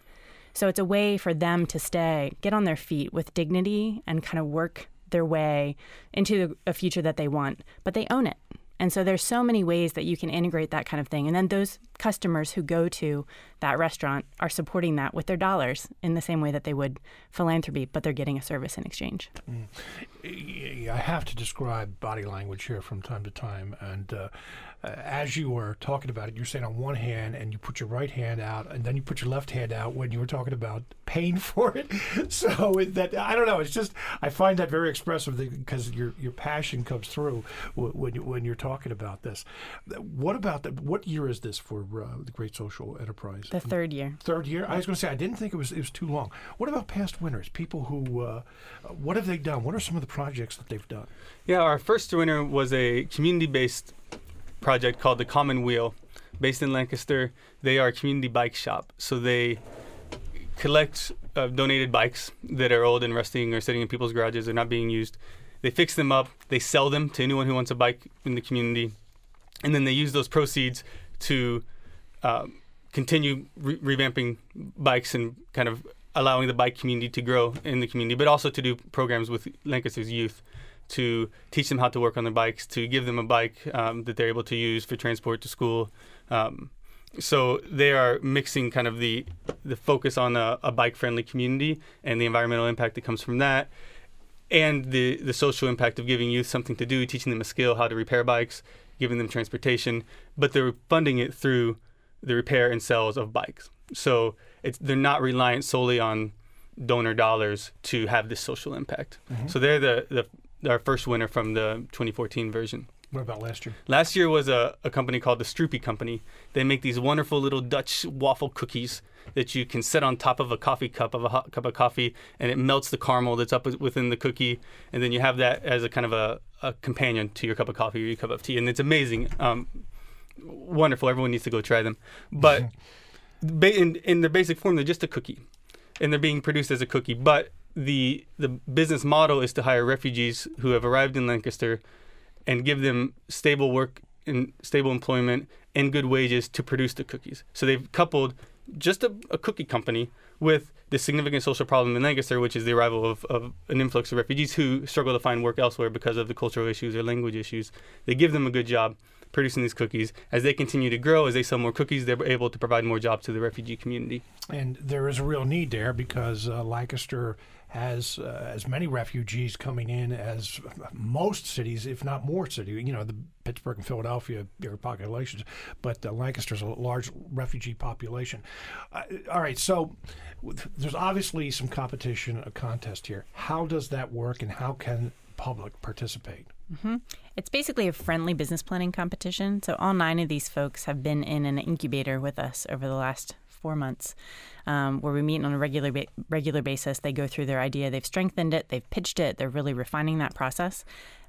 So it's a way for them to stay, get on their feet with dignity and kind of work their way into a future that they want, but they own it. And so there's so many ways that you can integrate that kind of thing. And then those customers who go to that restaurant are supporting that with their dollars in the same way that they would philanthropy, but they're getting a service in exchange. Mm. I have to describe body language here from time to time. And uh, as you were talking about it, you're saying on one hand, and you put your right hand out, and then you put your left hand out when you were talking about paying [laughs] for it. So that I don't know. It's just I find that very expressive because your your passion comes through when when you're talking about this. What about the, what year is this for uh, the Great Social Enterprise? The third year. Third year. I was going to say I didn't think it was it was too long. What about past winners? People who uh, what have they done? What are some of the projects that they've done? Yeah, our first winner was a community-based project called the Common Wheel, based in Lancaster. They are a community bike shop, so they collect uh, donated bikes that are old and rusting or sitting in people's garages or not being used. They fix them up, they sell them to anyone who wants a bike in the community, and then they use those proceeds to um, continue re- revamping bikes and kind of allowing the bike community to grow in the community, but also to do programs with Lancaster's youth to teach them how to work on their bikes, to give them a bike um, that they're able to use for transport to school. Um, so they are mixing kind of the the focus on a, a bike friendly community and the environmental impact that comes from that, and the the social impact of giving youth something to do, teaching them a skill how to repair bikes, giving them transportation, but they're funding it through the repair and sales of bikes. So it's they're not reliant solely on donor dollars to have this social impact. Mm-hmm. So they're the, the our first winner from the 2014 version. What about last year? Last year was a, a company called the Stroopie Company. They make these wonderful little Dutch waffle cookies that you can set on top of a coffee cup of a hot cup of coffee, and it melts the caramel that's up within the cookie, and then you have that as a kind of a, a companion to your cup of coffee or your cup of tea, and it's amazing, um, wonderful. Everyone needs to go try them. But [laughs] in in their basic form, they're just a cookie, and they're being produced as a cookie. But the the business model is to hire refugees who have arrived in Lancaster and give them stable work and stable employment and good wages to produce the cookies. So they've coupled just a, a cookie company with the significant social problem in Lancaster, which is the arrival of, of, an influx of refugees who struggle to find work elsewhere because of the cultural issues or language issues. They give them a good job producing these cookies. As they continue to grow, as they sell more cookies, they're able to provide more jobs to the refugee community. And there is a real need there because uh, Lancaster has uh, as many refugees coming in as most cities, if not more cities. You know, the Pittsburgh and Philadelphia, their populations, but uh, Lancaster's a large refugee population. Uh, all right, so there's obviously some competition, a contest here. How does that work, and how can public participate? Mm-hmm. It's basically a friendly business planning competition. So all nine of these folks have been in an incubator with us over the last four months, um, where we meet on a regular ba- regular basis. They go through their idea, they've strengthened it, they've pitched it, they're really refining that process.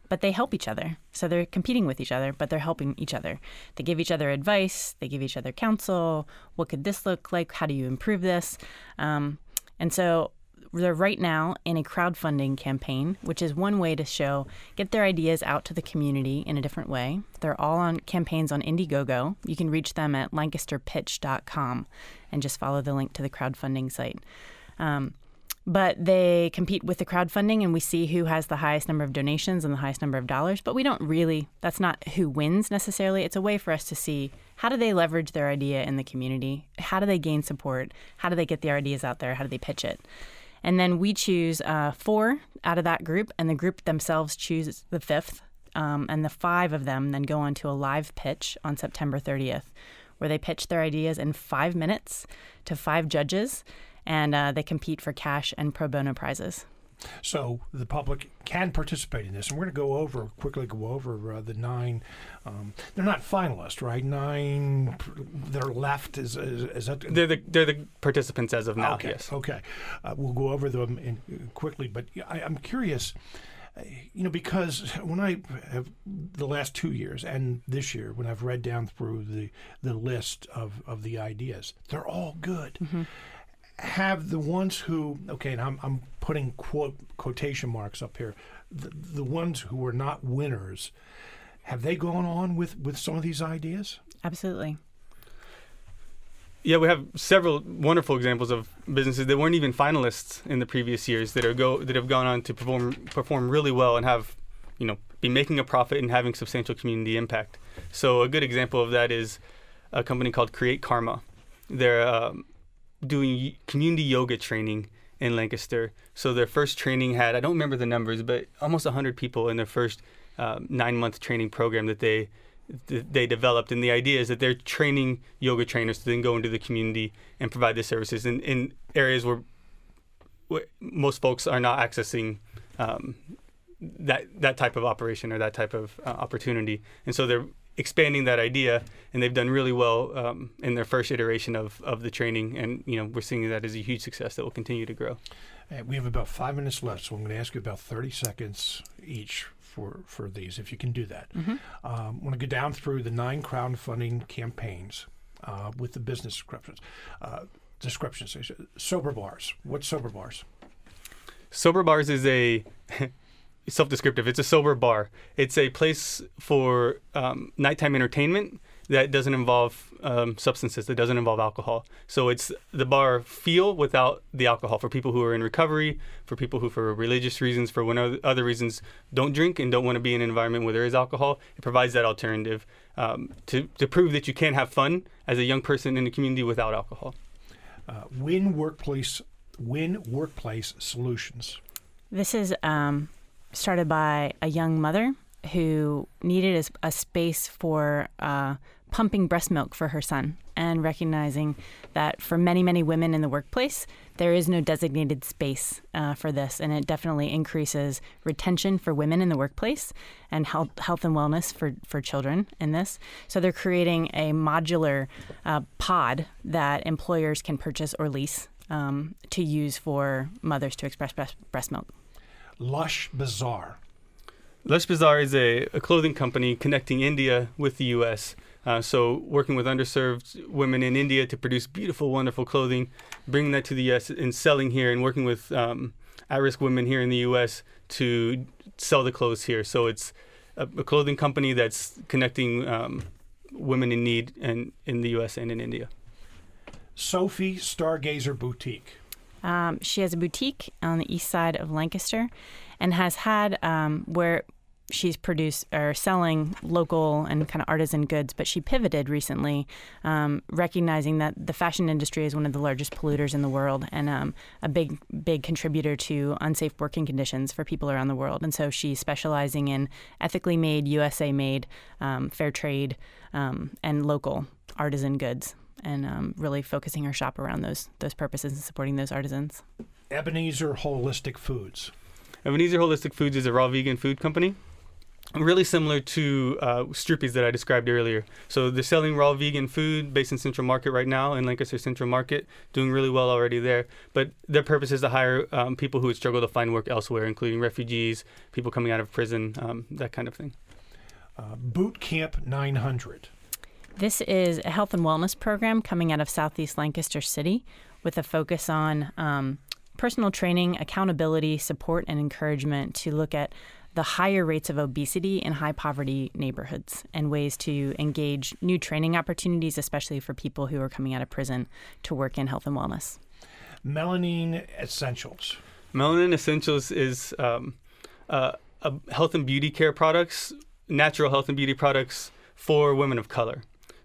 But they help each other. So they're competing with each other, but they're helping each other. They give each other advice, they give each other counsel. What could this look like? How do you improve this? Um, and so they're right now in a crowdfunding campaign, which is one way to show, get their ideas out to the community in a different way. They're all on campaigns on Indiegogo. You can reach them at lancasterpitch.com and just follow the link to the crowdfunding site. Um, but they compete with the crowdfunding and we see who has the highest number of donations and the highest number of dollars but we don't really that's not who wins necessarily it's a way for us to see How do they leverage their idea in the community? How do they gain support? How do they get their ideas out there? How do they pitch it? And then we choose uh, four out of that group, and the group themselves choose the fifth. Um, and the five of them then go on to a live pitch on September 30th, where they pitch their ideas in five minutes to five judges, and uh, they compete for cash and pro bono prizes. So the public can participate in this, and we're going to go over quickly go over uh, the nine. Um, they're not finalists, right? Nine that are left. Is, is, is that? They're the they're the participants as of now. Okay. Yes. Okay. Uh, we'll go over them in, quickly, but I, I'm curious. uh, You know, because when I have the last two years and this year, when I've read down through the the list of, of the ideas, they're all good. Have the ones who okay, and I'm I'm putting quote quotation marks up here, the, the ones who were not winners, have they gone on with with some of these ideas? Absolutely. Yeah, we have several wonderful examples of businesses that weren't even finalists in the previous years that are go that have gone on to perform perform really well and have, you know, be making a profit and having substantial community impact. So a good example of that is a company called Create Karma. They're um, doing community yoga training in Lancaster. So their first training had I don't remember the numbers, but almost 100 people in their first um, nine month training program that they th- they developed. And the idea is that they're training yoga trainers to then go into the community and provide the services in, in areas where, where most folks are not accessing um, that that type of operation or that type of uh, opportunity. And so they're expanding that idea, and they've done really well um, in their first iteration of, of the training. And you know we're seeing that as a huge success that will continue to grow. We have about five minutes left, so I'm going to ask you about 30 seconds each for, for these, if you can do that. Um, I want to go down through the nine crowdfunding campaigns uh, with the business descriptions. Uh, descriptions. Sober bars. What's sober bars? Sober Bars is a self-descriptive. It's a sober bar. It's a place for um, nighttime entertainment that doesn't involve um, substances. That doesn't involve alcohol. So it's the bar feel without the alcohol for people who are in recovery, for people who, for religious reasons, for when other, other reasons, don't drink and don't want to be in an environment where there is alcohol. It provides that alternative um, to to prove that you can have fun as a young person in the community without alcohol. Uh, win workplace. Win workplace solutions. This is um, started by a young mother who needed a space for uh, pumping breast milk for her son and recognizing that for many, many women in the workplace, there is no designated space uh, for this. And it definitely increases retention for women in the workplace and health, health and wellness for, for children in this. So they're creating a modular uh, pod that employers can purchase or lease um, to use for mothers to express breast, breast milk. Lush Bazaar. Lush Bazaar is a, a clothing company connecting India with the U.S. Uh, so, working with underserved women in India to produce beautiful, wonderful clothing, bringing that to the U.S. and selling here, and working with um, at-risk women here in the U.S. to sell the clothes here. So, it's a, a clothing company that's connecting um, women in need and in the U.S. and in India. Sophie Stargazer Boutique. Um, she has a boutique on the east side of Lancaster and has had um, where she's produced or selling local and kind of artisan goods, but she pivoted recently, um, recognizing that the fashion industry is one of the largest polluters in the world and um, a big, big contributor to unsafe working conditions for people around the world. And so she's specializing in ethically made, USA made, um, fair trade, um, and local artisan goods. And um, really focusing our shop around those those purposes and supporting those artisans. Ebenezer Holistic Foods. Ebenezer Holistic Foods is a raw vegan food company. Really similar to uh, Stroopie's that I described earlier. So they're selling raw vegan food based in Central Market right now in Lancaster Central Market, doing really well already there. But their purpose is to hire um, people who would struggle to find work elsewhere, including refugees, people coming out of prison, um, that kind of thing. Uh, Boot Camp 900. This is a health and wellness program coming out of Southeast Lancaster City with a focus on um, personal training, accountability, support, and encouragement to look at the higher rates of obesity in high poverty neighborhoods and ways to engage new training opportunities, especially for people who are coming out of prison to work in health and wellness. Melanin Essentials. Melanin Essentials is um, uh, a health and beauty care products, natural health and beauty products for women of color.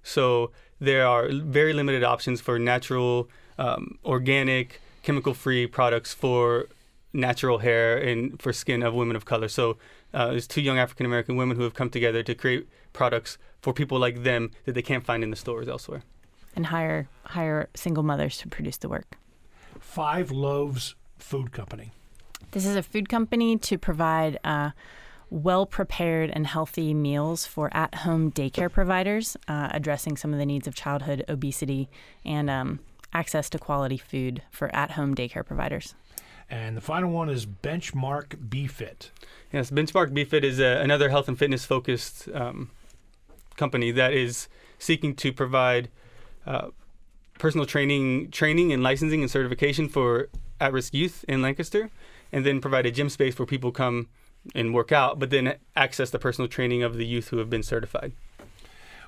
So there are very limited options for natural, um, organic, chemical-free products for natural hair and for skin of women of color. So uh, there's two young African American women who have come together to create products for people like them that they can't find in the stores elsewhere. And hire hire single mothers to produce the work. Five Loaves Food Company. This is a food company to provide uh, well prepared and healthy meals for at home daycare providers, uh, addressing some of the needs of childhood obesity and um, access to quality food for at home daycare providers. And the final one is Benchmark BFit. Yes, Benchmark BFit is a, another health and fitness focused um, company that is seeking to provide uh, personal training, training and licensing and certification for at-risk youth in Lancaster, and then provide a gym space where people come and work out, but then access the personal training of the youth who have been certified.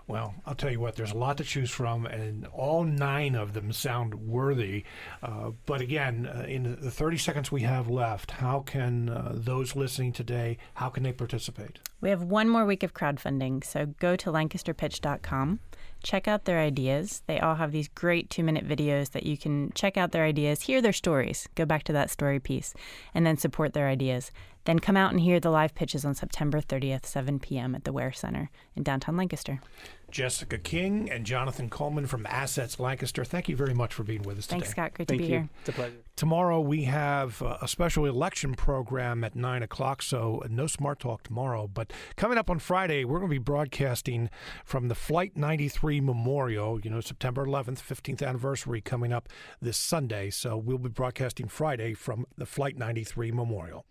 Well, I'll tell you what, there's a lot to choose from, and all nine of them sound worthy. Uh, but again, uh, in the 30 seconds we have left, how can uh, those listening today, how can they participate? We have one more week of crowdfunding, so go to lancasterpitch.com check out their ideas. They all have these great two minute videos that you can check out their ideas, hear their stories, go back to that story piece, and then support their ideas. Then come out and hear the live pitches on September 30th, 7 p.m. at the Ware Center in downtown Lancaster. Jessica King and Jonathan Coleman from Assets Lancaster, thank you very much for being with us today. Thanks, Scott. Great Thank to be you. here. It's a pleasure. Tomorrow we have a special election program at 9 o'clock, so no Smart Talk tomorrow. But coming up on Friday, we're going to be broadcasting from the Flight 93 Memorial, you know, September 11th, 15th anniversary coming up this Sunday. So we'll be broadcasting Friday from the Flight 93 Memorial.